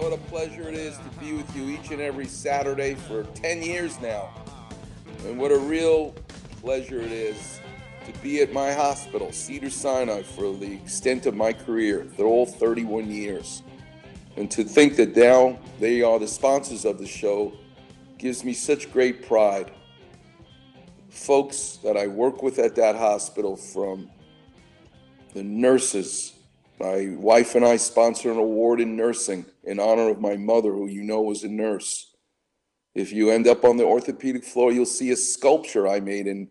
What a pleasure it is to be with you each and every Saturday for 10 years now. And what a real pleasure it is to be at my hospital, Cedar Sinai, for the extent of my career. They're all 31 years. And to think that now they are the sponsors of the show gives me such great pride. Folks that I work with at that hospital, from the nurses, my wife and I sponsor an award in nursing in honor of my mother, who you know was a nurse. If you end up on the orthopedic floor, you'll see a sculpture I made in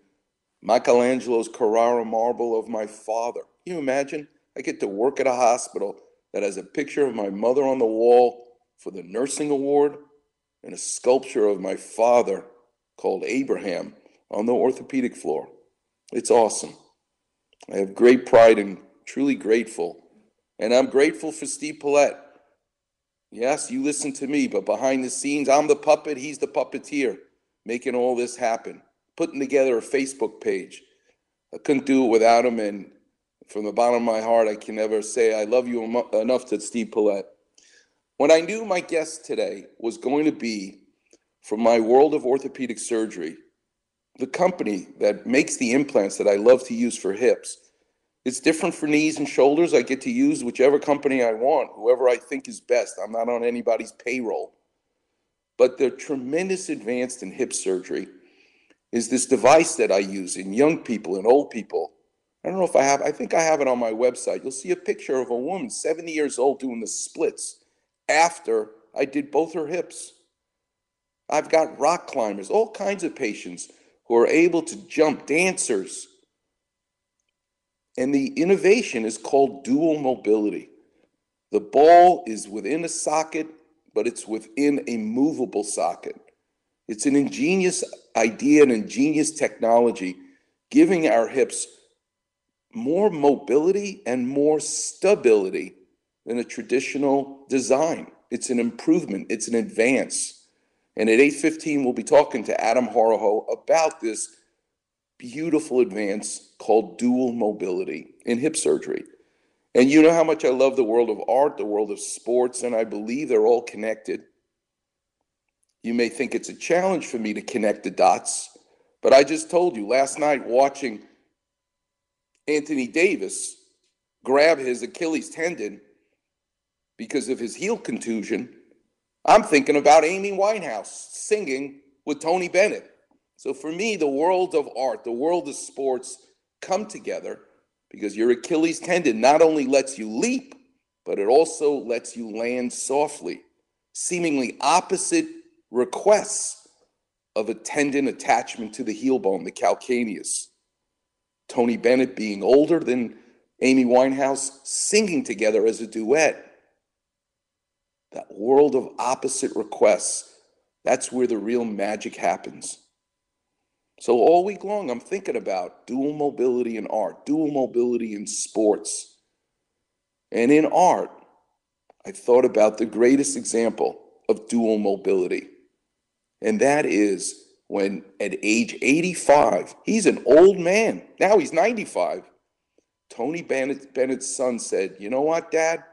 Michelangelo's Carrara marble of my father. Can you imagine? I get to work at a hospital that has a picture of my mother on the wall for the nursing award and a sculpture of my father called Abraham on the orthopedic floor. It's awesome. I have great pride and truly grateful and I'm grateful for Steve Paulette. Yes, you listen to me, but behind the scenes, I'm the puppet, he's the puppeteer, making all this happen, putting together a Facebook page. I couldn't do it without him, and from the bottom of my heart, I can never say I love you enough to Steve Paulette. When I knew my guest today was going to be from my world of orthopedic surgery, the company that makes the implants that I love to use for hips, it's different for knees and shoulders. I get to use whichever company I want, whoever I think is best. I'm not on anybody's payroll. But the tremendous advance in hip surgery is this device that I use in young people and old people. I don't know if I have, I think I have it on my website. You'll see a picture of a woman, 70 years old, doing the splits after I did both her hips. I've got rock climbers, all kinds of patients who are able to jump, dancers, and the innovation is called dual mobility. The ball is within a socket, but it's within a movable socket. It's an ingenious idea, an ingenious technology, giving our hips more mobility and more stability than a traditional design. It's an improvement, it's an advance. And at 8:15 we'll be talking to Adam Horoho about this beautiful advance called dual mobility in hip surgery. And you know how much I love the world of art, the world of sports, and I believe they're all connected. You may think it's a challenge for me to connect the dots, but I just told you last night watching Anthony Davis grab his Achilles tendon because of his heel contusion, I'm thinking about Amy Winehouse singing with Tony Bennett. So for me, the world of art, the world of sports come together because your Achilles tendon not only lets you leap, but it also lets you land softly, seemingly opposite requests of a tendon attachment to the heel bone, the calcaneus. Tony Bennett being older than Amy Winehouse, singing together as a duet. That world of opposite requests, that's where the real magic happens. So all week long, I'm thinking about dual mobility in art, dual mobility in sports. And in art, I thought about the greatest example of dual mobility. And that is when at age 85, he's an old man. Now he's 95. Tony Bennett, Bennett's son said, You know what, Dad?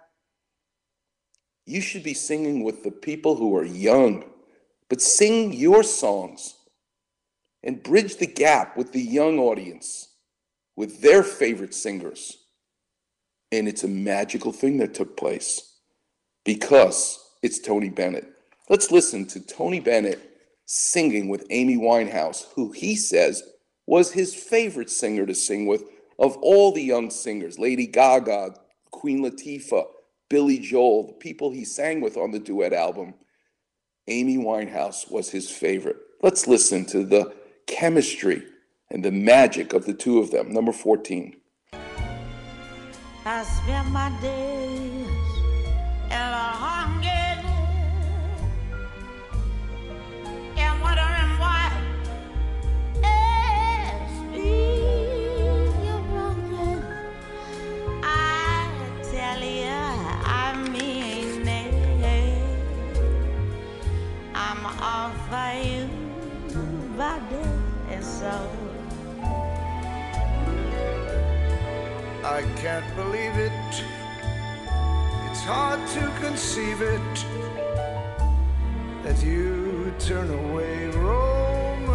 You should be singing with the people who are young, but sing your songs and bridge the gap with the young audience, with their favorite singers. And it's a magical thing that took place because it's Tony Bennett. Let's listen to Tony Bennett singing with Amy Winehouse, who he says was his favorite singer to sing with of all the young singers Lady Gaga, Queen Latifah, Billy Joel, the people he sang with on the duet album. Amy Winehouse was his favorite. Let's listen to the chemistry and the magic of the two of them. Number 14. I spend my I can't believe it. It's hard to conceive it that you turn away romance.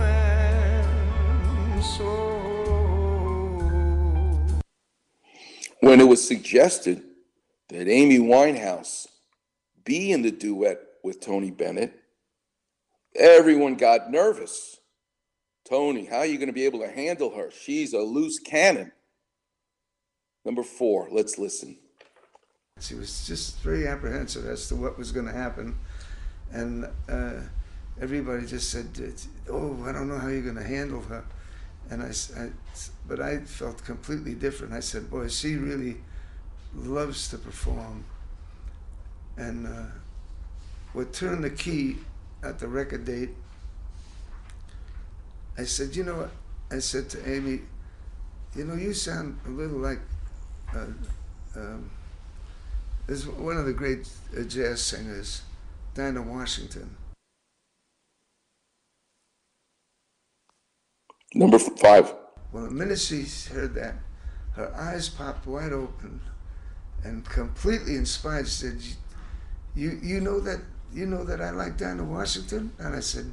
Oh. When it was suggested that Amy Winehouse be in the duet with Tony Bennett, everyone got nervous. Tony, how are you going to be able to handle her? She's a loose cannon. Number four, let's listen. She was just very apprehensive as to what was going to happen. And uh, everybody just said, Oh, I don't know how you're going to handle her. And I, I but I felt completely different. I said, Boy, she really loves to perform. And uh, what turned the key at the record date, I said, You know what? I said to Amy, You know, you sound a little like. Uh, um, there's one of the great uh, jazz singers, Dinah Washington. Number five. Well, the minute she heard that, her eyes popped wide open and completely inspired. She said, "You, you know that, you know that I like Dinah Washington?" And I said,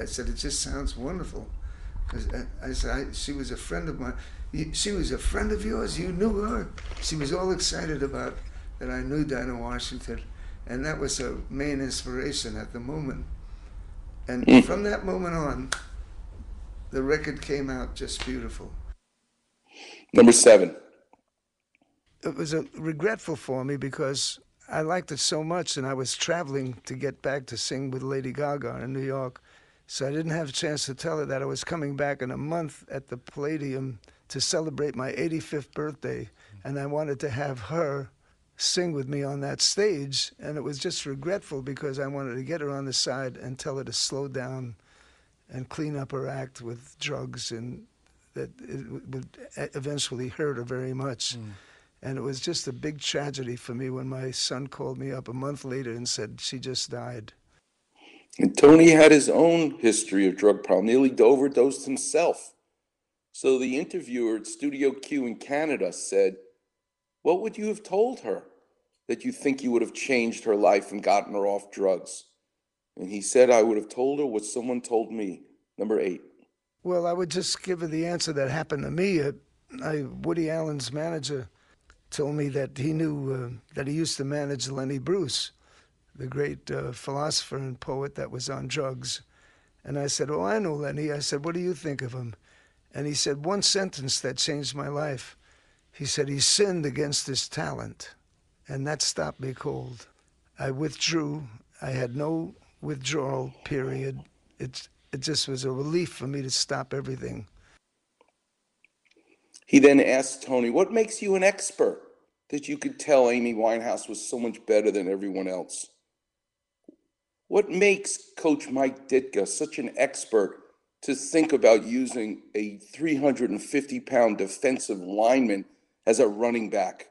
"I said it just sounds wonderful." Because I, I said I, she was a friend of mine. She was a friend of yours. You knew her. She was all excited about that I knew Dinah Washington, and that was her main inspiration at the moment. And hmm. from that moment on, the record came out just beautiful. Number seven. It was a, regretful for me because I liked it so much, and I was traveling to get back to sing with Lady Gaga in New York. So I didn't have a chance to tell her that I was coming back in a month at the Palladium to celebrate my 85th birthday, and I wanted to have her sing with me on that stage. And it was just regretful because I wanted to get her on the side and tell her to slow down and clean up her act with drugs and that it would eventually hurt her very much. Mm. And it was just a big tragedy for me when my son called me up a month later and said she just died. And Tony had his own history of drug problem, nearly overdosed himself. So the interviewer at Studio Q in Canada said, What would you have told her that you think you would have changed her life and gotten her off drugs? And he said, I would have told her what someone told me. Number eight. Well, I would just give her the answer that happened to me. Uh, I, Woody Allen's manager told me that he knew uh, that he used to manage Lenny Bruce, the great uh, philosopher and poet that was on drugs. And I said, Oh, I know Lenny. I said, What do you think of him? And he said, One sentence that changed my life. He said, He sinned against his talent. And that stopped me cold. I withdrew. I had no withdrawal period. It, it just was a relief for me to stop everything. He then asked Tony, What makes you an expert that you could tell Amy Winehouse was so much better than everyone else? What makes Coach Mike Ditka such an expert to think about using a 350 pound defensive lineman as a running back?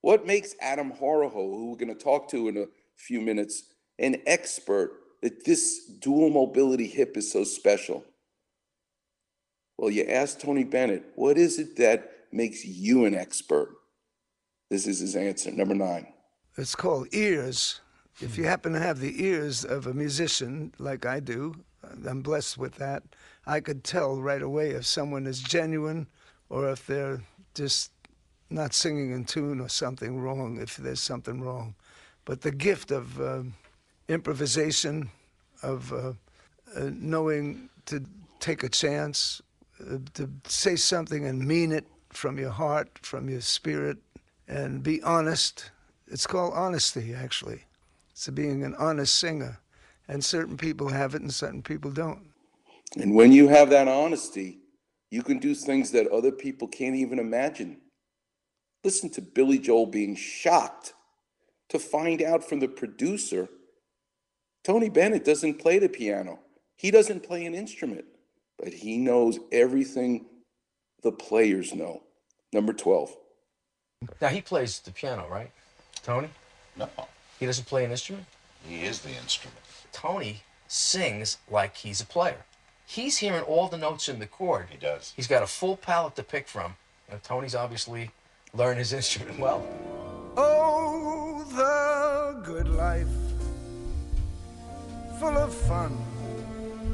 What makes Adam Horoho, who we're going to talk to in a few minutes, an expert that this dual mobility hip is so special? Well, you ask Tony Bennett, what is it that makes you an expert? This is his answer. Number nine. It's called ears. If you happen to have the ears of a musician like I do, I'm blessed with that. I could tell right away if someone is genuine or if they're just not singing in tune or something wrong, if there's something wrong. But the gift of uh, improvisation, of uh, uh, knowing to take a chance, uh, to say something and mean it from your heart, from your spirit, and be honest. It's called honesty, actually. It's being an honest singer. And certain people have it and certain people don't. And when you have that honesty, You can do things that other people can't even imagine. Listen to Billy Joel being shocked to find out from the producer Tony Bennett doesn't play the piano. He doesn't play an instrument, but he knows everything the players know. Number 12. Now he plays the piano, right? Tony? No, He doesn't play an instrument? he is the instrument. Tony sings like he's a player. He's hearing all the notes in the chord. He does. He's got a full palette to pick from. And Tony's obviously learned his instrument well. Oh, the good life, full of fun,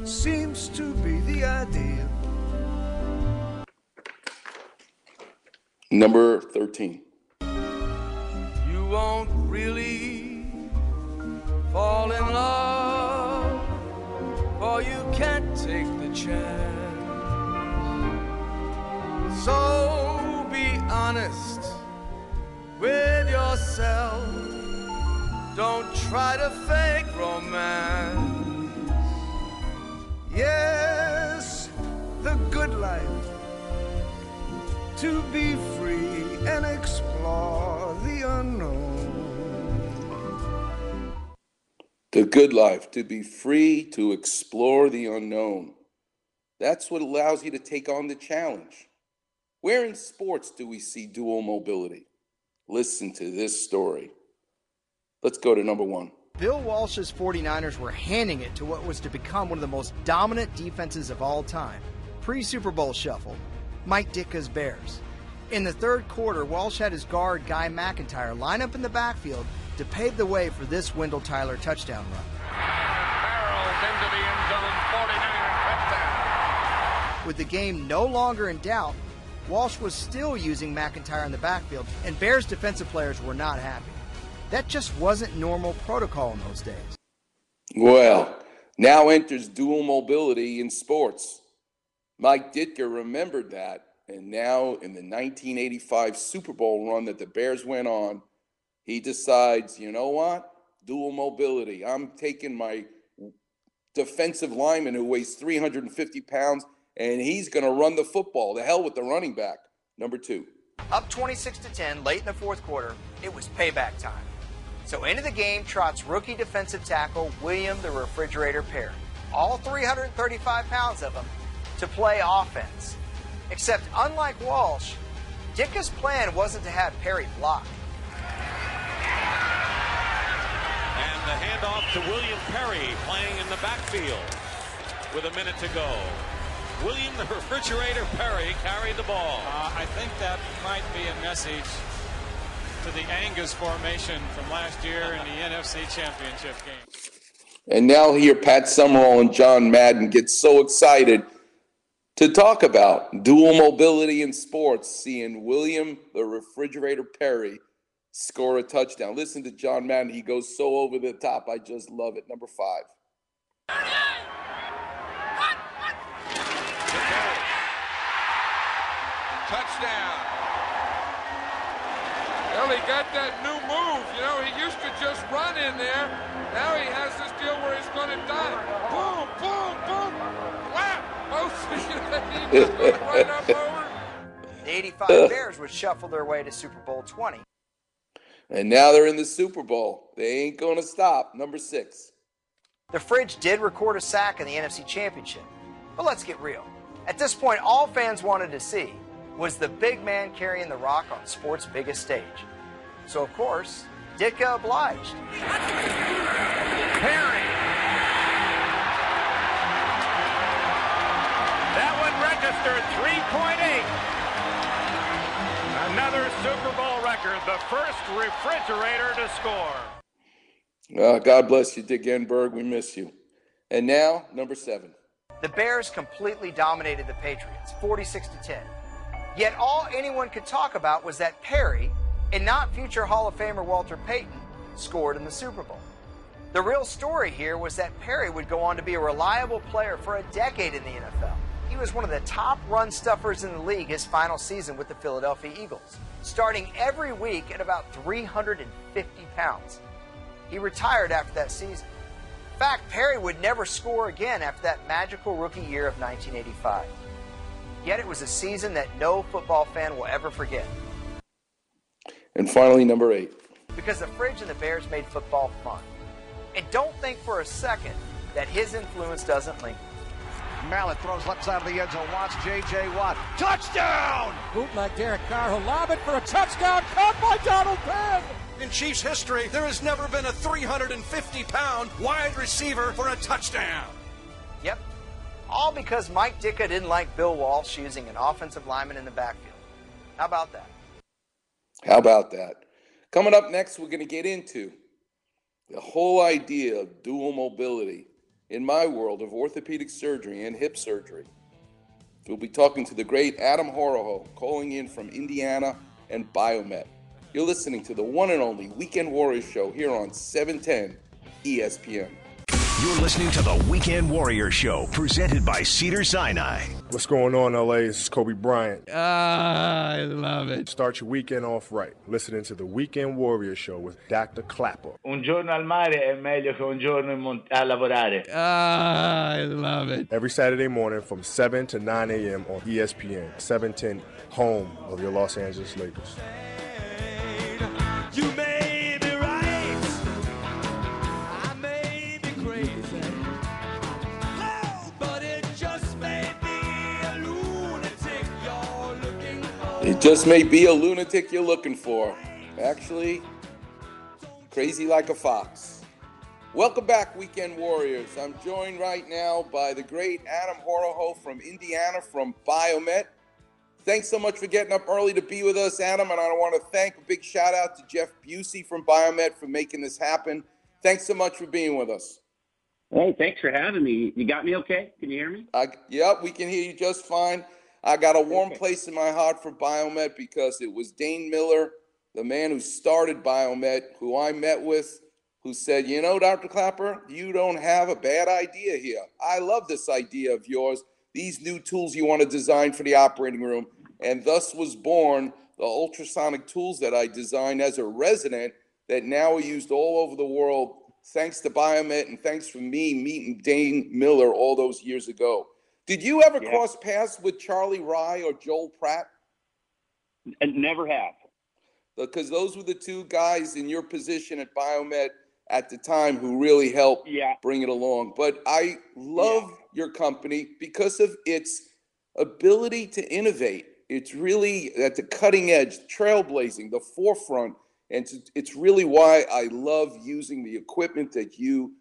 seems to be the idea. Number 13. You won't really fall in love, for you can't take the chance. So be honest with yourself. Don't try to fake romance. Yes, the good life, to be free and explore the unknown. The good life, to be free to explore the unknown. That's what allows you to take on the challenge. Where in sports do we see dual mobility? Listen to this story. Let's go to number one. Bill Walsh's 49ers were handing it to what was to become one of the most dominant defenses of all time. Pre Super Bowl shuffle, Mike Ditka's Bears. In the third quarter, Walsh had his guard Guy McIntyre line up in the backfield to pave the way for this Wendell Tyler touchdown run. Barrels into the end zone, 49er touchdown. With the game no longer in doubt, Walsh was still using McIntyre in the backfield, and Bears defensive players were not happy. That just wasn't normal protocol in those days. Well, now enters dual mobility in sports. Mike Ditka remembered that, and now in the 1985 Super Bowl run that the Bears went on, he decides, you know what? Dual mobility. I'm taking my defensive lineman who weighs 350 pounds, and he's going to run the football. The hell with the running back. Number two. Up 26 to 10 late in the fourth quarter, it was payback time. So into the game trots rookie defensive tackle William the Refrigerator Perry. All 335 pounds of him to play offense. Except unlike Walsh, Ditka's plan wasn't to have Perry block. And the handoff to William Perry playing in the backfield with a minute to go. William the Refrigerator Perry carried the ball. Uh, I think that might be a message to the Angus formation from last year in the NFC Championship game. And now here, Pat Summerall and John Madden get so excited to talk about dual mobility in sports, seeing William the Refrigerator Perry score a touchdown. Listen to John Madden. He goes so over the top. I just love it. Number five. Touchdown. Well, he got that new move. You know, he used to just run in there. Now he has this deal where he's going to dive. Boom, boom, boom. Whap! Oh, he just right up over. The 85 Bears would shuffle their way to Super Bowl 20. And now they're in the Super Bowl. They ain't going to stop. Number six. The Fridge did record a sack in the NFC Championship. But let's get real. At this point, all fans wanted to see was the big man carrying the rock on sports' biggest stage. So, of course, Ditka obliged. Perry. That one registered 3.8. Another Super Bowl record, the first refrigerator to score. Uh, God bless you, Dick Enberg. We miss you. And now, number seven. The Bears completely dominated the Patriots, 46 to 10. Yet all anyone could talk about was that Perry, and not future Hall of Famer Walter Payton, scored in the Super Bowl. The real story here was that Perry would go on to be a reliable player for a decade in the NFL. He was one of the top run stuffers in the league his final season with the Philadelphia Eagles, starting every week at about 350 pounds. He retired after that season. In fact, Perry would never score again after that magical rookie year of 1985. Yet it was a season that no football fan will ever forget. And finally, number eight. Because the fridge and the Bears made football fun. And don't think for a second that his influence doesn't linger. Mallett throws left side of the end zone. Watch J.J. Watt. Touchdown! Bootleg Derek Carr who lob it for a touchdown. Caught by Donald Penn. In Chiefs history, there has never been a 350 pound wide receiver for a touchdown. Yep. All because Mike Ditka didn't like Bill Walsh using an offensive lineman in the backfield. How about that? How about that? Coming up next, we're going to get into the whole idea of dual mobility in my world of orthopedic surgery and hip surgery. We'll be talking to the great Adam Horoho, calling in from Indiana and Biomet. You're listening to the one and only Weekend Warriors show here on 710 ESPN. You're listening to the Weekend Warrior Show, presented by Cedar Sinai. What's going on, LA? This is Kobe Bryant. Ah, I love it. Start your weekend off right. Listening to the Weekend Warrior Show with Dr. Klapper. Un giorno al mare è meglio che un giorno in mont- a lavorare. Ah, I love it. Every Saturday morning from 7 to 9 a.m. on ESPN, 710, home of your Los Angeles Lakers. It just may be a lunatic you're looking for. Actually, crazy like a fox. Welcome back, Weekend Warriors. I'm joined right now by the great Adam Horoho from Indiana from Biomet. Thanks so much for getting up early to be with us, Adam. And I want to thank a big shout out to Jeff Busey from Biomet for making this happen. Thanks so much for being with us. Hey, thanks for having me. You got me okay? Can you hear me? I, yep, we can hear you just fine. I got a warm place in my heart for Biomet because it was Dane Miller, the man who started Biomet, who I met with, who said, You know, Dr. Klapper, you don't have a bad idea here. I love this idea of yours, these new tools you want to design for the operating room. And thus was born the ultrasonic tools that I designed as a resident that now are used all over the world, thanks to Biomet and thanks for me meeting Dane Miller all those years ago. Did you ever cross paths with Charlie Rye or Joel Pratt? And never have. Because those were the two guys in your position at Biomet at the time who really helped Yeah. bring it along. But I love your company because of its ability to innovate. It's really at the cutting edge, trailblazing, the forefront, and it's, it's really why I love using the equipment that you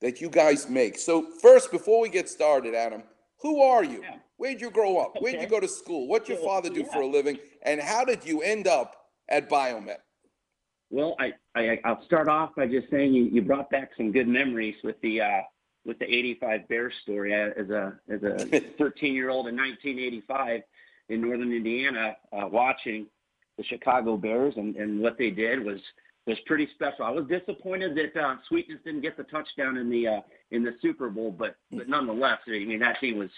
that you guys make. So first, before we get started, Adam, who are you? Where'd you grow up? Where'd you go to school? What's your father do for a living? And how did you end up at Biomet? Well, I, I I'll start off by just saying you, you brought back some good memories with the uh, with the '85 Bears story. As a as a 13 year old in 1985 in northern Indiana, uh, watching the Chicago Bears and, and what they did was was pretty special. I was disappointed that uh, Sweetness didn't get the touchdown in the uh, in the Super Bowl, but but nonetheless, I mean that team was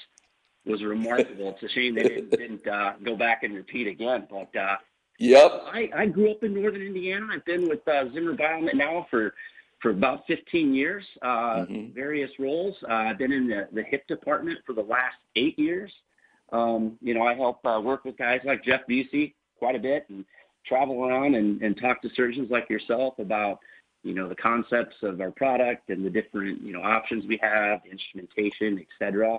was remarkable. It's a shame they didn't, didn't uh, go back and repeat again, but. Uh, Yep. I, I grew up in northern Indiana. I've been with uh, Zimmer Biomet now for for about 15 years, uh, various roles. Uh, I've been in the, the hip department for the last eight years. Um, you know, I help uh, work with guys like Jeff Busey quite a bit and travel around and, and talk to surgeons like yourself about, you know, the concepts of our product and the different, you know, options we have, the instrumentation, et cetera.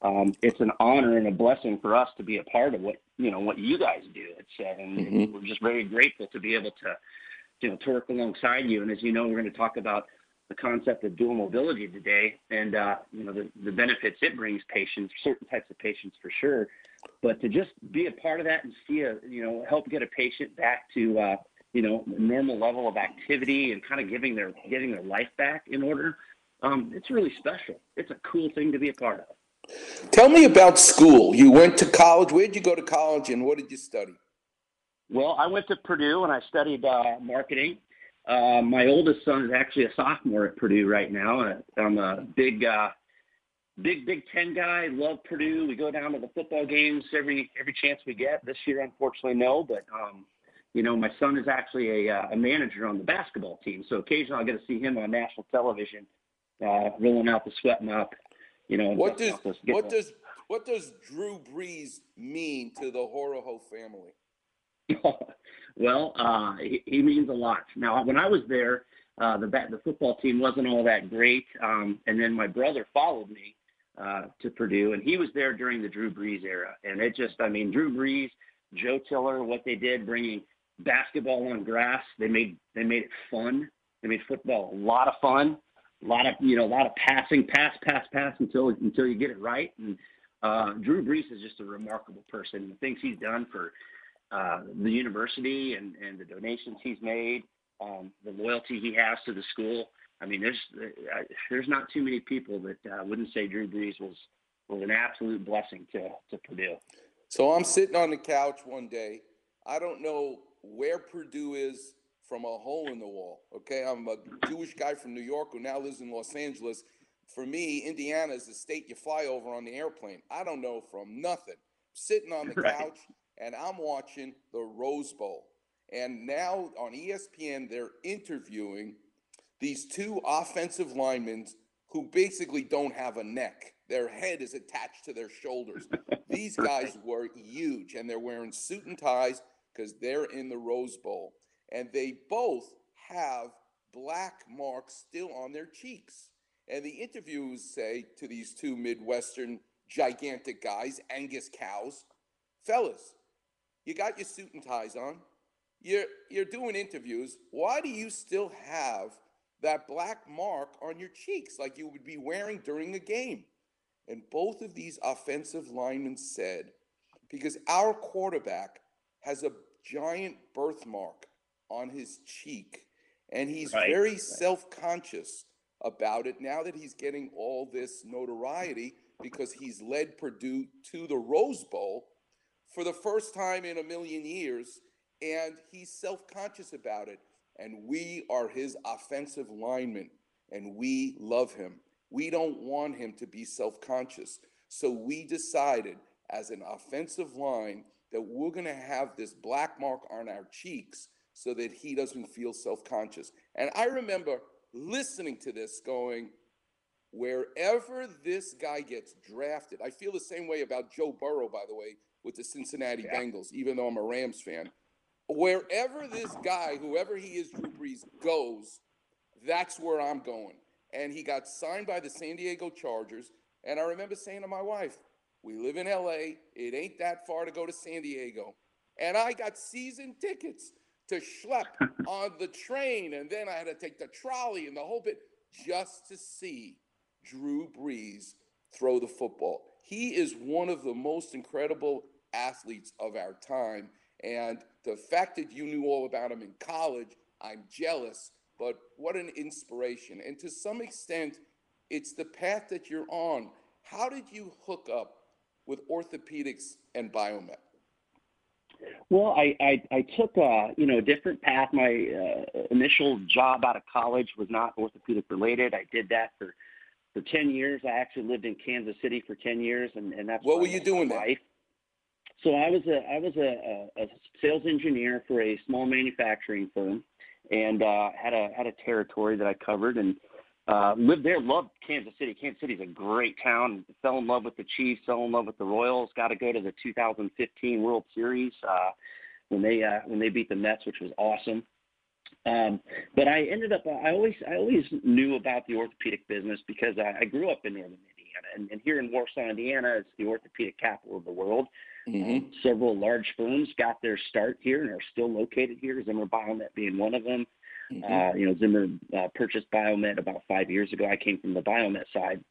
Um, it's an honor and a blessing for us to be a part of what, you know, what you guys do. It's, and Mhm. we're just very grateful to be able to, you know, to work alongside you. And as you know, we're going to talk about the concept of dual mobility today and, uh, you know, the, the benefits it brings patients, certain types of patients for sure. But to just be a part of that and see a, you know, help get a patient back to, uh, you know, normal level of activity and kind of giving their, getting their life back in order. Um, it's really special. It's a cool thing to be a part of. Tell me about school. You went to college. Where'd you go to college and what did you study? Well, I went to Purdue and I studied uh, marketing. Uh, my oldest son is actually a sophomore at Purdue right now. Uh, I'm a big, uh, big Big Ten guy. Love Purdue. We go down to the football games every every chance we get. This year, unfortunately, no. But um, you know, my son is actually a, uh, a manager on the basketball team, so occasionally I get to see him on national television, uh, rolling out the sweat mop. You know, What does what does what does Drew Brees mean to the Horoho family? well, uh, he, he means a lot. Now, when I was there, uh, the the football team wasn't all that great, um, and then my brother followed me uh, to Purdue, and he was there during the Drew Brees era, and it just, I mean, Drew Brees, Joe Tiller, what they did, bringing basketball on grass, they made they made it fun. They made football a lot of fun, a lot of you know, a lot of passing, pass, pass, pass until until you get it right. And uh, Drew Brees is just a remarkable person. The things he's done for uh, the university and, and the donations he's made, um, the loyalty he has to the school. I mean, there's uh, there's not too many people that uh, wouldn't say Drew Brees was was an absolute blessing to to Purdue. So I'm sitting on the couch one day. I don't know where Purdue is from a hole in the wall. Okay, I'm a Jewish guy from New York who now lives in Los Angeles. For me, Indiana is the state you fly over on the airplane. I don't know from nothing. Sitting on the Right. couch and I'm watching the Rose Bowl. And now on ESPN, they're interviewing these two offensive linemen who basically don't have a neck. Their head is attached to their shoulders. These guys were huge, and they're wearing suit and ties because they're in the Rose Bowl. And they both have black marks still on their cheeks. And the interviews say to these two Midwestern gigantic guys, Angus cows, fellas, you got your suit and ties on. You're you're doing interviews. Why do you still have that black mark on your cheeks like you would be wearing during a game? And both of these offensive linemen said, because our quarterback has a giant birthmark on his cheek, and he's Right, very right. self-conscious about it now that he's getting all this notoriety because he's led Purdue to the Rose Bowl for the first time in a million years, and he's self conscious about it. And we are his offensive linemen, and we love him. We don't want him to be self conscious. So we decided as an offensive line that we're going to have this black mark on our cheeks so that he doesn't feel self conscious. And I remember listening to this going, wherever this guy gets drafted, I feel the same way about Joe Burrow, by the way, with the Cincinnati Bengals, even though I'm a Rams fan. Wherever this guy, whoever he is, Drew Brees, goes, that's where I'm going. And he got signed by the San Diego Chargers. And I remember saying to my wife, we live in LA. It ain't that far to go to San Diego. And I got season tickets to schlep on the train. And then I had to take the trolley and the whole bit just to see Drew Brees throw the football. He is one of the most incredible athletes of our time. And the fact that you knew all about him in college, I'm jealous, but what an inspiration. And to some extent, it's the path that you're on. How did you hook up with orthopedics and Biomet? Well, I, I, I took a, you know, a different path. My uh, initial job out of college was not orthopedic related. I did that for, for 10 years. I actually lived in Kansas City for 10 years, and, and that's What were you doing there? So I was a I was a, a, sales engineer for a small manufacturing firm, and uh, had a had a territory that I covered and uh, lived there. Loved Kansas City. Kansas City's a great town. Fell in love with the Chiefs. Fell in love with the Royals. Got to go to the 2015 World Series uh, when they uh, when they beat the Mets, which was awesome. Um, but I ended up I always I always knew about the orthopedic business because I, I grew up in northern Indiana, and, and here in Warsaw, Indiana, is the orthopedic capital of the world. Um, several large firms got their start here and are still located here. Zimmer Biomet being one of them. Uh, you know, Zimmer uh, purchased Biomet about five years ago. I came from the Biomet side.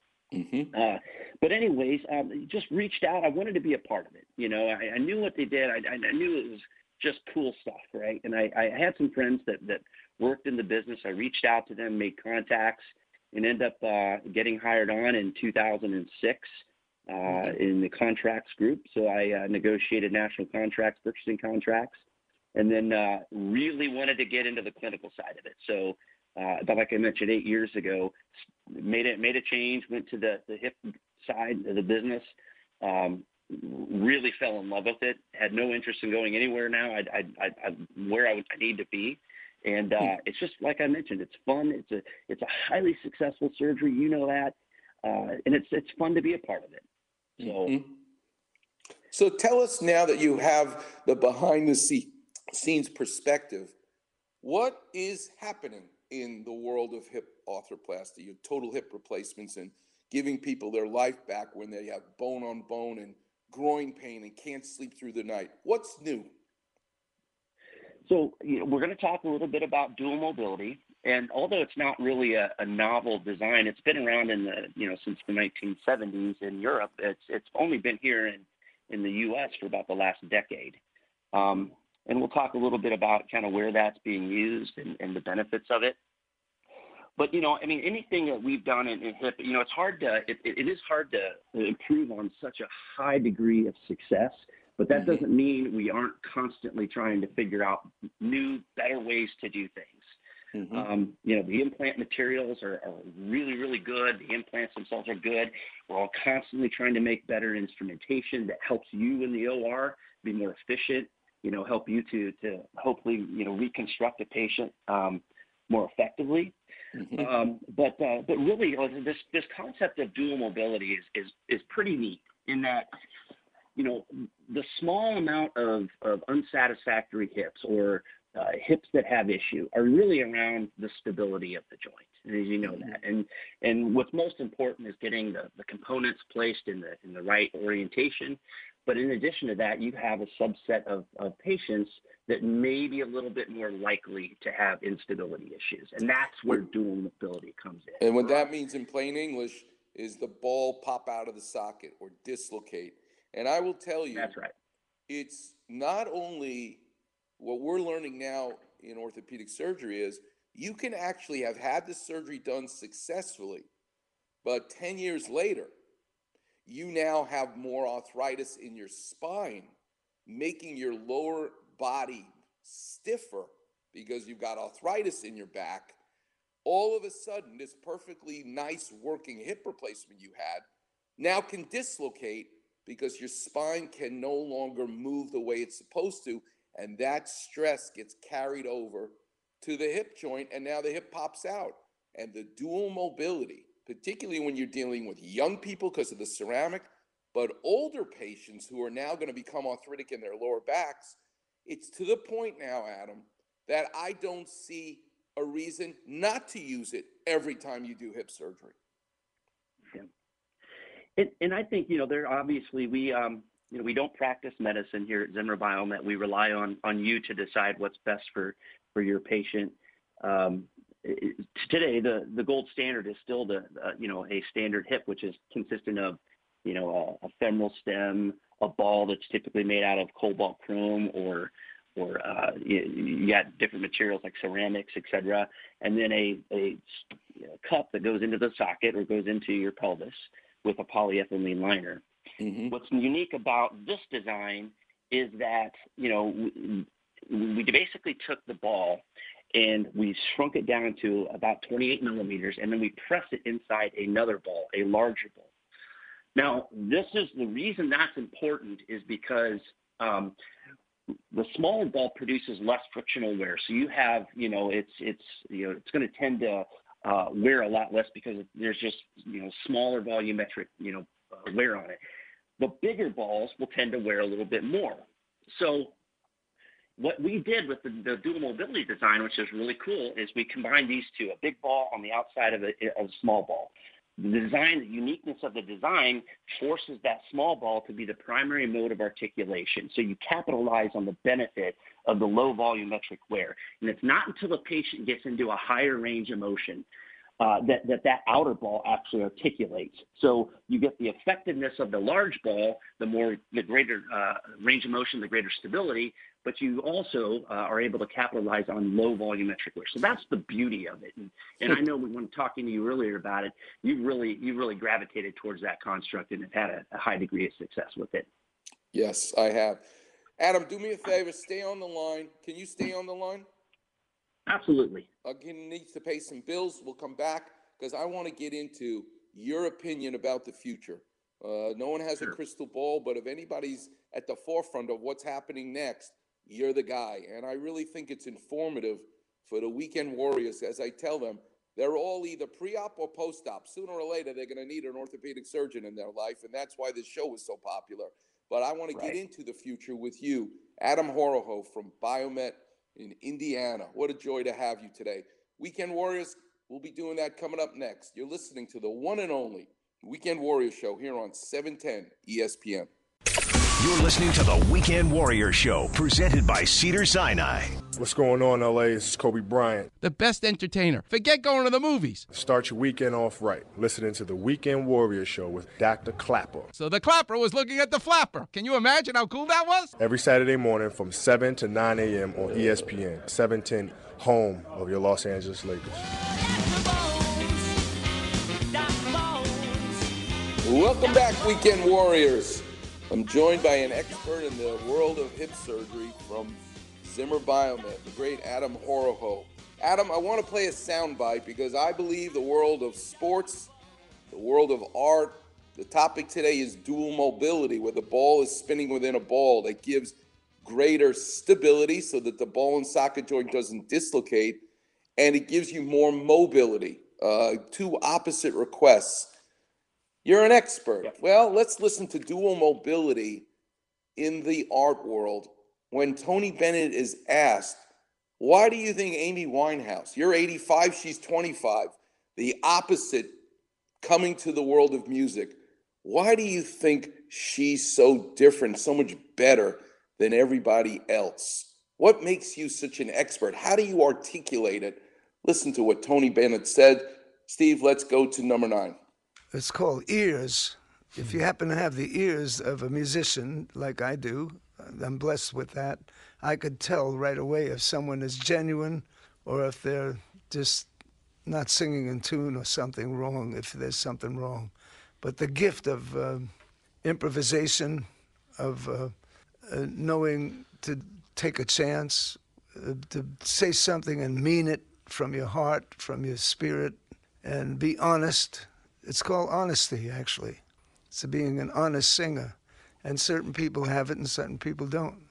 Uh, but anyways, um, just reached out. I wanted to be a part of it. You know, I, I knew what they did. I, I knew it was just cool stuff, right? And I, I had some friends that that worked in the business. I reached out to them, made contacts, and ended up uh, getting hired on in 2006 uh, in the contracts group. So I uh, negotiated national contracts, purchasing contracts, and then uh, really wanted to get into the clinical side of it. So, uh, but like I mentioned, eight years ago, made it made a change, went to the the hip side of the business. Um, really fell in love with it. Had no interest in going anywhere now. I, I, I, I'm where I, would, I need to be. And uh, it's just like I mentioned, it's fun. It's a it's a highly successful surgery. You know that, uh, and it's it's fun to be a part of it. So, Mhm. So tell us now that you have the behind the scenes perspective, what is happening in the world of hip arthroplasty, of total hip replacements, and giving people their life back when they have bone on bone and groin pain and can't sleep through the night? What's new? So you know, we're going to talk a little bit about dual mobility, and although it's not really a, a novel design, it's been around in the you know since the 1970s in Europe. It's it's only been here in in the U.S. for about the last decade, um, and we'll talk a little bit about kind of where that's being used and, and the benefits of it. But you know, I mean, anything that we've done in, in hip, you know, it's hard to it, it it is hard to improve on such a high degree of success. But that doesn't mean we aren't constantly trying to figure out new, better ways to do things. Um, you know, the implant materials are, are really, really good. The implants themselves are good. We're all constantly trying to make better instrumentation that helps you in the OR be more efficient. You know, help you to to hopefully you know reconstruct a patient um, more effectively. Um, but uh, but really, uh, this this concept of dual mobility is is is pretty neat in that you know, the small amount of, of unsatisfactory hips or uh, hips that have issue are really around the stability of the joint. And as you know that, and and what's most important is getting the, the components placed in the in the right orientation. But in addition to that, you have a subset of, of patients that may be a little bit more likely to have instability issues, and that's where dual mobility comes in. And what that means in plain English is the ball pop out of the socket or dislocate. And I will tell you, That's right. It's not only what we're learning now in orthopedic surgery is you can actually have had the surgery done successfully, but 10 years later, you now have more arthritis in your spine, making your lower body stiffer because you've got arthritis in your back. All of a sudden, this perfectly nice working hip replacement you had now can dislocate because your spine can no longer move the way it's supposed to. And that stress gets carried over to the hip joint, and now the hip pops out. And the dual mobility, particularly when you're dealing with young people because of the ceramic, but older patients who are now going to become arthritic in their lower backs, it's to the point now, Adam, that I don't see a reason not to use it every time you do hip surgery. Yeah. And, and I think you know there obviously we um, you know we don't practice medicine here at Zimmer Biomet. We rely on on you to decide what's best for for your patient. Um, it- today, the the gold standard is still the uh, you know a standard hip, which is consistent of you know a, a femoral stem, a ball that's typically made out of cobalt chrome or or uh, you, got different materials like ceramics, et cetera, and then a a know, cup that goes into the socket or goes into your pelvis with a polyethylene liner. What's unique about this design is that you know we, we basically took the ball and we shrunk it down to about 28 millimeters, and then we pressed it inside another ball, a larger ball. Now, this is the reason that's important is because um, the smaller ball produces less frictional wear. So you have, you know, it's it's you know it's going to tend to uh, wear a lot less because there's just you know smaller volumetric you know uh, wear on it. The bigger balls will tend to wear a little bit more. So what we did with the, the dual mobility design, which is really cool, is we combined these two: a big ball on the outside of a, of a small ball. The design, the uniqueness of the design forces that small ball to be the primary mode of articulation. So you capitalize on the benefit of the low volumetric wear. And it's not until the patient gets into a higher range of motion uh, that, that that outer ball actually articulates. So you get the effectiveness of the large ball, the more the greater uh, range of motion, the greater stability, but you also uh, are able to capitalize on low volumetric wear. So that's the beauty of it. And, and I know when talking to you earlier about it, you really you really gravitated towards that construct and have had a, a high degree of success with it. Yes, I have. Adam, do me a favor, stay on the line. Can you stay on the line? Absolutely. Again, needs to pay some bills. We'll come back because I want to get into your opinion about the future. Uh, no one has a crystal ball, but if anybody's at the forefront of what's happening next, you're the guy. And I really think it's informative for the weekend warriors, as I tell them, They're all either pre-op or post-op. Sooner or later, they're going to need an orthopedic surgeon in their life, and that's why this show is so popular. But I want to get into the future with you, Adam Horoho from Biomet in Indiana. What a joy to have you today. Weekend Warriors, we'll be doing that coming up next. You're listening to the one and only Weekend Warrior show here on E 710 ESPN. You're listening to the Weekend Warrior Show, presented by Cedars-Sinai. What's going on, LA? This is Kobe Bryant. The best entertainer. Forget going to the movies. Start your weekend off right, listening to the Weekend Warrior Show with Dr. Klapper. So the clapper was looking at the flapper. Can you imagine how cool that was? Every Saturday morning from 7 to 9 a.m. on ESPN, 710, home of your Los Angeles Lakers. Welcome back, Weekend Warriors. I'm joined by an expert in the world of hip surgery from Zimmer Biomet, the great Adam Horoho. Adam, I want to play a soundbite because I believe the world of sports, the world of art, the topic today is dual mobility, where the ball is spinning within a ball that gives greater stability so that the ball and socket joint doesn't dislocate, and it gives you more mobility. Uh, two opposite requests. You're an expert. Well, let's listen to dual mobility in the art world. When Tony Bennett is asked, why do you think Amy Winehouse, you're 85, she's 25, the opposite coming to the world of music, why do you think she's so different, so much better than everybody else? What makes you such an expert? How do you articulate it? Listen to what Tony Bennett said. Steve, let's go to number nine. It's called ears. If you happen to have the ears of a musician like I do, I'm blessed with that. I could tell right away if someone is genuine or if they're just not singing in tune or something wrong, if there's something wrong. But the gift of uh, improvisation, of uh, uh, knowing to take a chance, uh, to say something and mean it from your heart, from your spirit, and be honest. It's called honesty, actually. It's being an honest singer. And certain people have it and certain people don't.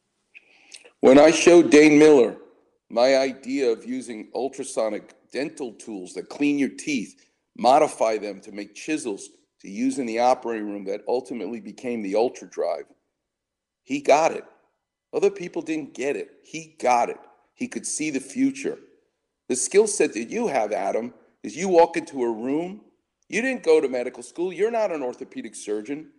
When I showed Dane Miller my idea of using ultrasonic dental tools that clean your teeth, modify them to make chisels to use in the operating room that ultimately became the Ultra Drive, he got it. Other people didn't get it. He got it. He could see the future. The skill set that you have, Adam, is you walk into a room, you didn't go to medical school, you're not an orthopedic surgeon,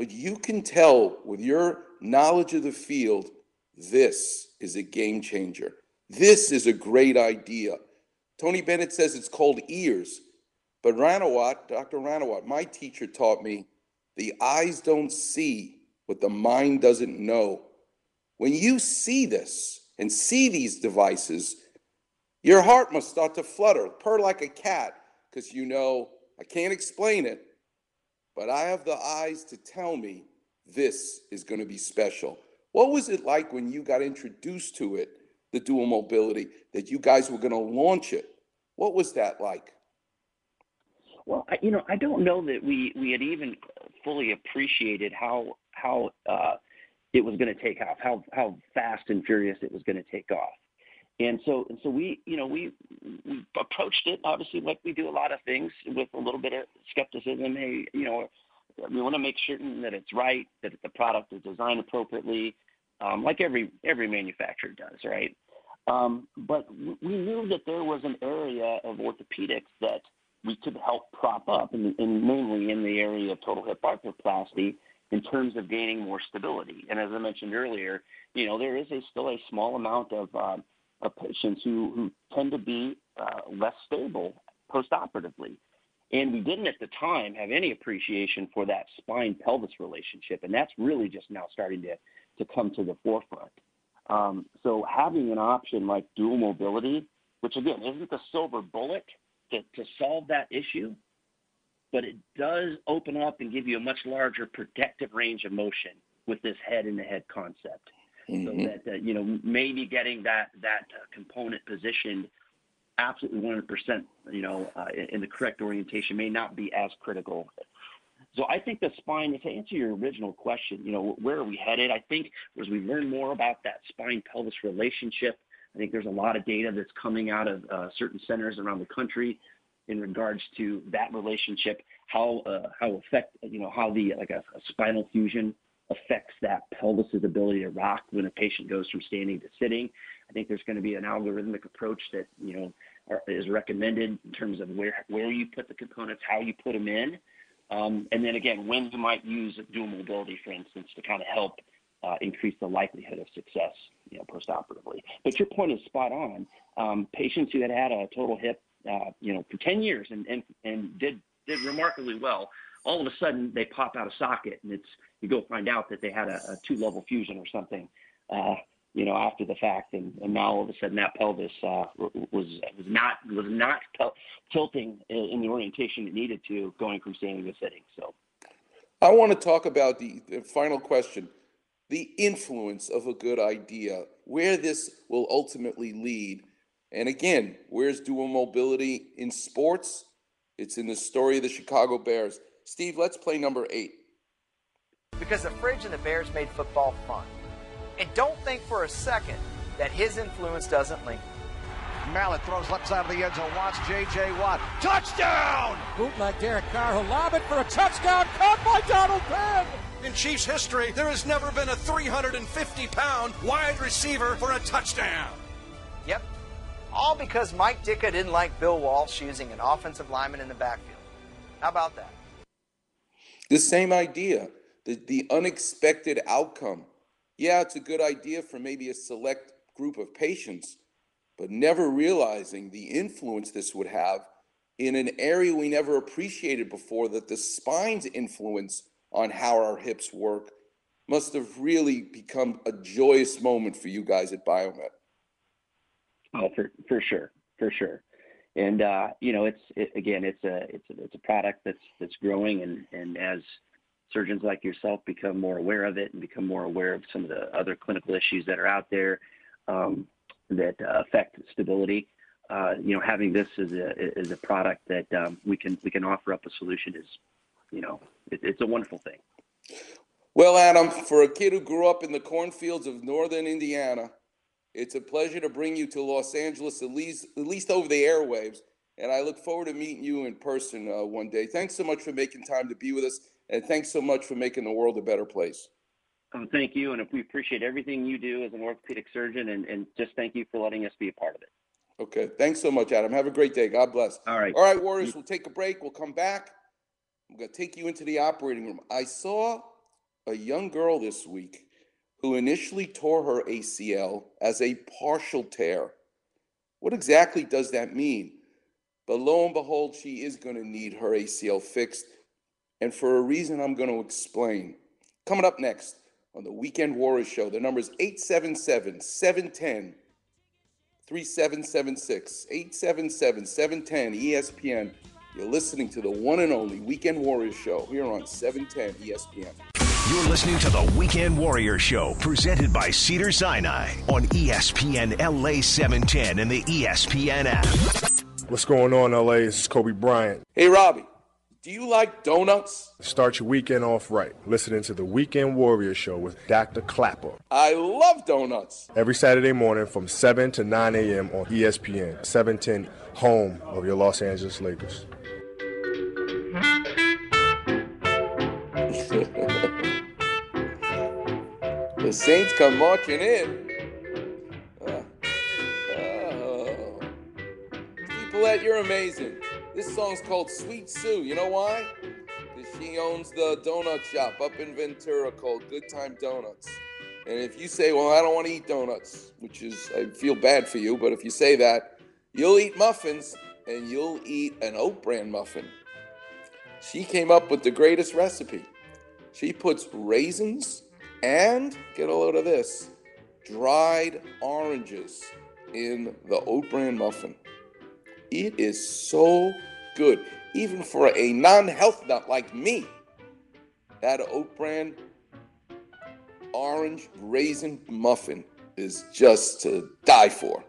but you can tell with your knowledge of the field, this is a game changer. This is a great idea. Tony Bennett says it's called ears, but Ranawat, Dr. Ranawat, my teacher taught me the eyes don't see what the mind doesn't know. When you see this and see these devices, your heart must start to flutter, purr like a cat, because you know, I can't explain it, but I have the eyes to tell me this is going to be special. What was it like when you got introduced to it, the dual mobility, that you guys were going to launch it? What was that like? Well, you know, I don't know that we we had even fully appreciated how how uh, it was going to take off, how how fast and furious it was going to take off. And so, and so we, you know, we, we approached it obviously like we do a lot of things with a little bit of skepticism. Hey, you know, we want to make certain that it's right, that the product is designed appropriately, um, like every every manufacturer does, right? Um, but we knew that there was an area of orthopedics that we could help prop up, and, and mainly in the area of total hip arthroplasty, in terms of gaining more stability. And as I mentioned earlier, you know, there is a still a small amount of uh, of patients who, who tend to be uh, less stable postoperatively. And we didn't at the time have any appreciation for that spine pelvis relationship. And that's really just now starting to, to come to the forefront. Um, so having an option like dual mobility, which again isn't the silver bullet to, to solve that issue, but it does open up and give you a much larger protective range of motion with this head in the head concept Mm-hmm. so that uh, you know maybe getting that that uh, component positioned absolutely 100% you know uh, in, the correct orientation may not be as critical so I think the spine, to answer your original question, you know, where are we headed? I think as we learn more about that spine pelvis relationship, I think there's a lot of data that's coming out of uh, certain centers around the country in regards to that relationship, how uh, how affect you know how the like a spinal fusion affects that pelvis's ability to rock when a patient goes from standing to sitting. I think there's going to be an algorithmic approach that you know are, is recommended in terms of where where you put the components, how you put them in, um, and then again when you might use dual mobility, for instance, to kind of help uh, increase the likelihood of success, you know, postoperatively. But your point is spot on. Um, patients who had had a total hip, uh, you know, for 10 years and, and, and did, did remarkably well, all of a sudden they pop out of socket and it's, you go find out that they had a, a two level fusion or something, uh, you know, after the fact. And, and now all of a sudden that pelvis, uh, was, was not, was not tilting in the orientation it needed to going from standing to sitting. So I want to talk about the, the final question the influence of a good idea, where this will ultimately lead. And again, where's dual mobility in sports? It's in the story of the Chicago Bears. Steve, let's play number eight. Because the fridge and the Bears made football fun. And don't think for a second that his influence doesn't linger. Mallett throws left side of the end zone. Watch J.J. Watt. Touchdown! Bootleg Derek Carr who lob it for a touchdown. Caught by Donald Penn. In Chiefs history, there has never been a 350 pound wide receiver for a touchdown. Yep. All because Mike Ditka didn't like Bill Walsh using an offensive lineman in the backfield. How about that? The same idea, the, the unexpected outcome. Yeah, it's a good idea for maybe a select group of patients, but never realizing the influence this would have in an area we never appreciated before that the spine's influence on how our hips work must have really become a joyous moment for you guys at Biomet. Oh, for for sure, for sure. And uh, you know, it's it, again, it's a it's a it's a product that's that's growing, and and as surgeons like yourself become more aware of it and become more aware of some of the other clinical issues that are out there um, that uh, affect stability. Uh, you know, having this as a as a product that um, we can we can offer up a solution is you know, it, it's a wonderful thing. Well, Adam, for a kid who grew up in the cornfields of northern Indiana, it's a pleasure to bring you to Los Angeles, at least, at least over the airwaves. And I look forward to meeting you in person uh, one day. Thanks so much for making time to be with us. And thanks so much for making the world a better place. Oh, thank you. And we appreciate everything you do as an orthopedic surgeon. And, and just thank you for letting us be a part of it. Okay. Thanks so much, Adam. Have a great day. God bless. All right. All right, Warriors, we'll take a break. We'll come back. I'm going to take you into the operating room. I saw a young girl this week who initially tore her ACL as a partial tear. What exactly does that mean? But lo and behold, she is going to need her ACL fixed, and for a reason I'm going to explain. Coming up next on the Weekend Warriors Show, the number is 877 710 3776. 877 710 ESPN. You're listening to the one and only Weekend Warriors Show here on 710 ESPN. You're listening to the Weekend Warrior Show, presented by Cedars-Sinai on ESPN LA 710 and the ESPN app. What's going on, LA? This is Kobe Bryant. Hey, Robbie, do you like donuts? Start your weekend off right, listening to the Weekend Warrior Show with Dr. Klapper. I love donuts. Every Saturday morning from 7 to 9 a.m. on ESPN, 710, home of your Los Angeles Lakers. The Saints come marching in. Uh, oh. Paulette, you're amazing. This song's called Sweet Sue. You know why? Because she owns the donut shop up in Ventura called Good Time Donuts. And if you say, well, I don't want to eat donuts, which is, I feel bad for you, but if you say that, you'll eat muffins and you'll eat an oat bran muffin. She came up with the greatest recipe. She puts raisins and, get a load of this, dried oranges in the oat bran muffin. It is so good, even for a non health nut like me. That oat bran orange raisin muffin is just to die for.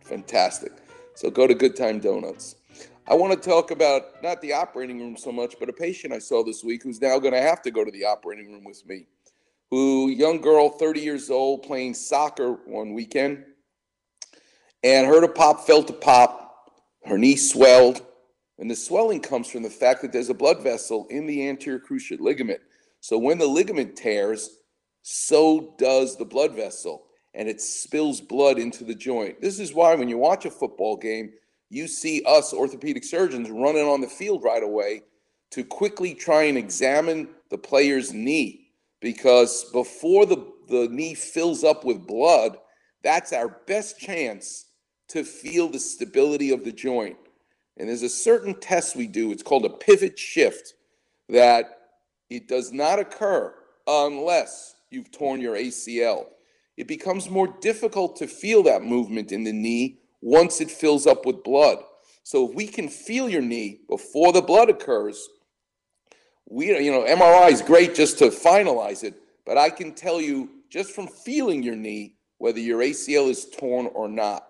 Fantastic. So go to Good Time Donuts. I want to talk about not the operating room so much, but a patient I saw this week who's now going to have to go to the operating room with me. Who, young girl, 30 years old, playing soccer one weekend, and heard a pop, felt a pop. Her knee swelled, and the swelling comes from the fact that there's a blood vessel in the anterior cruciate ligament. So when the ligament tears, so does the blood vessel, and it spills blood into the joint. This is why when you watch a football game, you see us orthopedic surgeons running on the field right away to quickly try and examine the player's knee because before the, the knee fills up with blood, that's our best chance to feel the stability of the joint. And there's a certain test we do, it's called a pivot shift, that it does not occur unless you've torn your ACL. It becomes more difficult to feel that movement in the knee once it fills up with blood. So if we can feel your knee before the blood occurs, we you know MRI is great just to finalize it, but I can tell you just from feeling your knee whether your ACL is torn or not.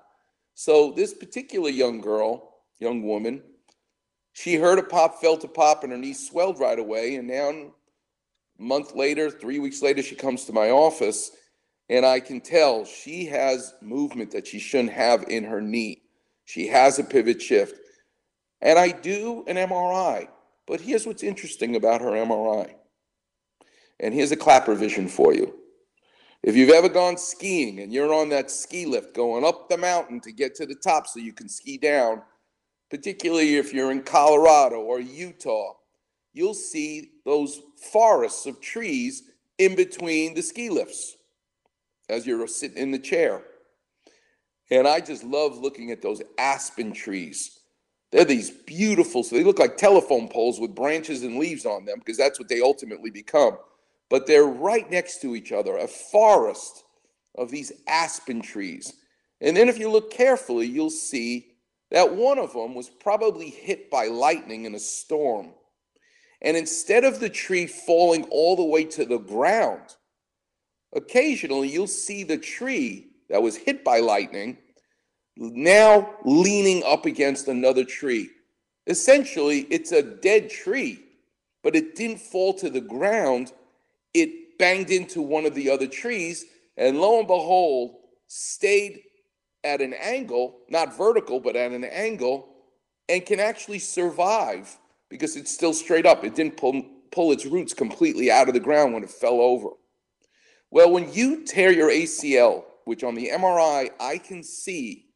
So this particular young girl, young woman, she heard a pop, felt a pop, and her knee swelled right away. And now, a month later, three weeks later, she comes to my office, and I can tell she has movement that she shouldn't have in her knee. She has a pivot shift. And I do an MRI. But here's what's interesting about her MRI. And here's a Klapper vision for you. If you've ever gone skiing and you're on that ski lift going up the mountain to get to the top so you can ski down, particularly if you're in Colorado or Utah, you'll see those forests of trees in between the ski lifts as you're sitting in the chair. And I just love looking at those aspen trees. They're these beautiful, so they look like telephone poles with branches and leaves on them because that's what they ultimately become but they're right next to each other, a forest of these aspen trees. And then if you look carefully, you'll see that one of them was probably hit by lightning in a storm. And instead of the tree falling all the way to the ground, occasionally you'll see the tree that was hit by lightning now leaning up against another tree. Essentially, it's a dead tree, but it didn't fall to the ground it banged into one of the other trees, and lo and behold, stayed at an angle, not vertical, but at an angle, and can actually survive because it's still straight up. It didn't pull, pull its roots completely out of the ground when it fell over. Well, when you tear your ACL, which on the MRI I can see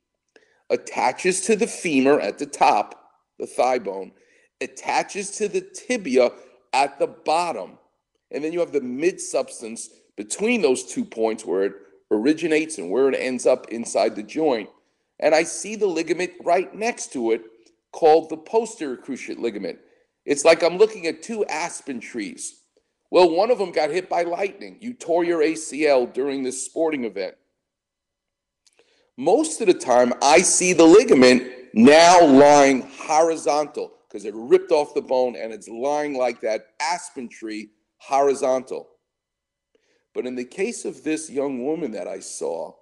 attaches to the femur at the top, the thigh bone, attaches to the tibia at the bottom, and then you have the mid substance between those two points where it originates and where it ends up inside the joint. And I see the ligament right next to it called the posterior cruciate ligament. It's like I'm looking at two aspen trees. Well, one of them got hit by lightning. You tore your ACL during this sporting event. Most of the time, I see the ligament now lying horizontal because it ripped off the bone and it's lying like that aspen tree horizontal. But in the case of this young woman that I saw,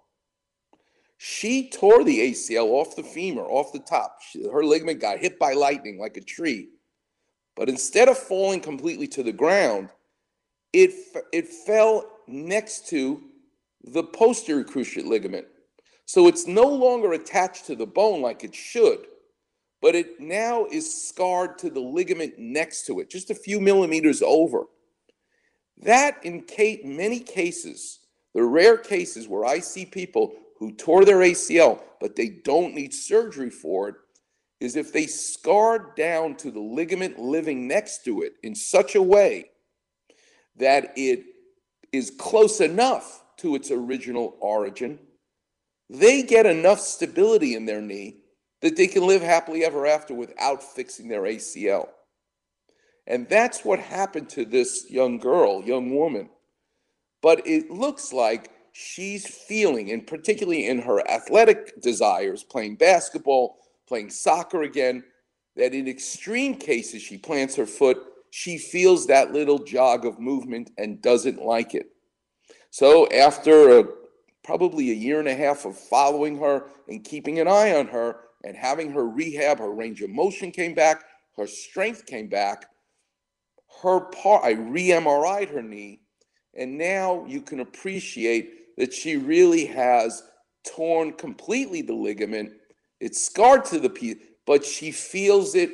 she tore the ACL off the femur, off the top. She, her ligament got hit by lightning like a tree. But instead of falling completely to the ground, it, it fell next to the posterior cruciate ligament. So it's no longer attached to the bone like it should, but it now is scarred to the ligament next to it, just a few millimeters over. That, in many cases, the rare cases where I see people who tore their ACL, but they don't need surgery for it, is if they scarred down to the ligament living next to it in such a way that it is close enough to its original origin, they get enough stability in their knee that they can live happily ever after without fixing their ACL. And that's what happened to this young girl, young woman. But it looks like she's feeling, and particularly in her athletic desires, playing basketball, playing soccer again, that in extreme cases, she plants her foot, she feels that little jog of movement and doesn't like it. So after a, probably a year and a half of following her and keeping an eye on her and having her rehab, her range of motion came back, her strength came back, her part, I re-MRI'd her knee, and now you can appreciate that she really has torn completely the ligament. It's scarred to the piece, but she feels it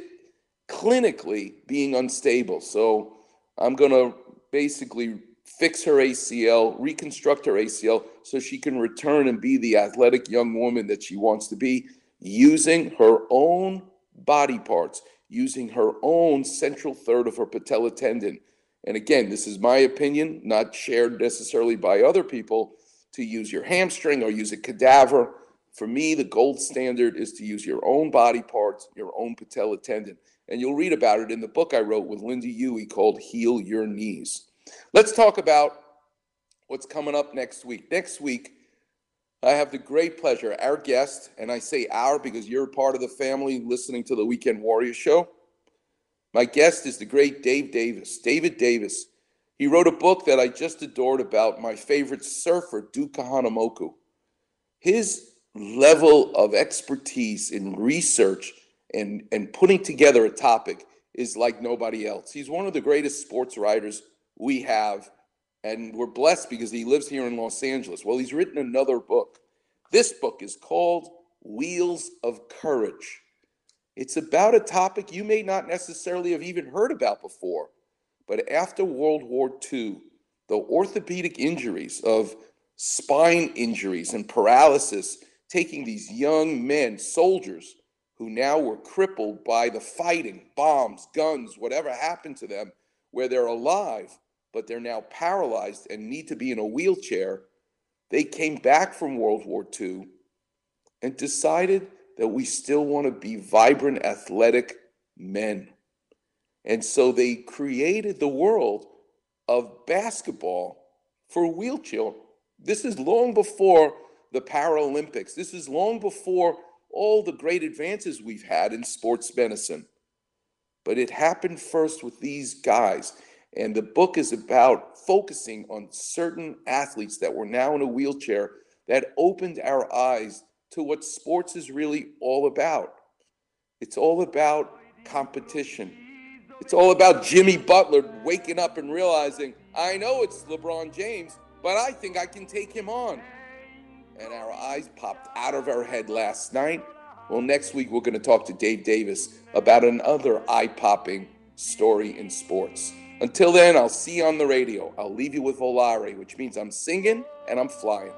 clinically being unstable. So I'm going to basically fix her ACL, reconstruct her ACL so she can return and be the athletic young woman that she wants to be using her own body parts, using her own central third of her patella tendon. And again, this is my opinion, not shared necessarily by other people, to use your hamstring or use a cadaver. For me, the gold standard is to use your own body parts, your own patella tendon. And you'll read about it in the book I wrote with Lynda Huey called Heal Your Knees. Let's talk about what's coming up next week. Next week, I have the great pleasure, our guest, and I say our because you're part of the family listening to the Weekend Warrior Show. My guest is the great Dave Davis, David Davis. He wrote a book that I just adored about my favorite surfer, Duke Kahanamoku. His level of expertise in research and, and putting together a topic is like nobody else. He's one of the greatest sports writers we have, and we're blessed because he lives here in Los Angeles. Well, he's written another book. This book is called Wheels of Courage. It's about a topic you may not necessarily have even heard about before, but after World War II, the orthopedic injuries of spine injuries and paralysis taking these young men, soldiers, who now were crippled by the fighting, bombs, guns, whatever happened to them, where they're alive, but they're now paralyzed and need to be in a wheelchair. They came back from World War II and decided that we still want to be vibrant, athletic men. And so they created the world of basketball for wheelchair. This is long before the Paralympics. This is long before all the great advances we've had in sports medicine. But it happened first with these guys. And the book is about focusing on certain athletes that were now in a wheelchair that opened our eyes to what sports is really all about. It's all about competition. It's all about Jimmy Butler waking up and realizing, I know it's LeBron James, but I think I can take him on and our eyes popped out of our head last night. Well, next week we're going to talk to Dave Davis about another eye popping story in sports. Until then, I'll see you on the radio. I'll leave you with Volare, which means I'm singing and I'm flying.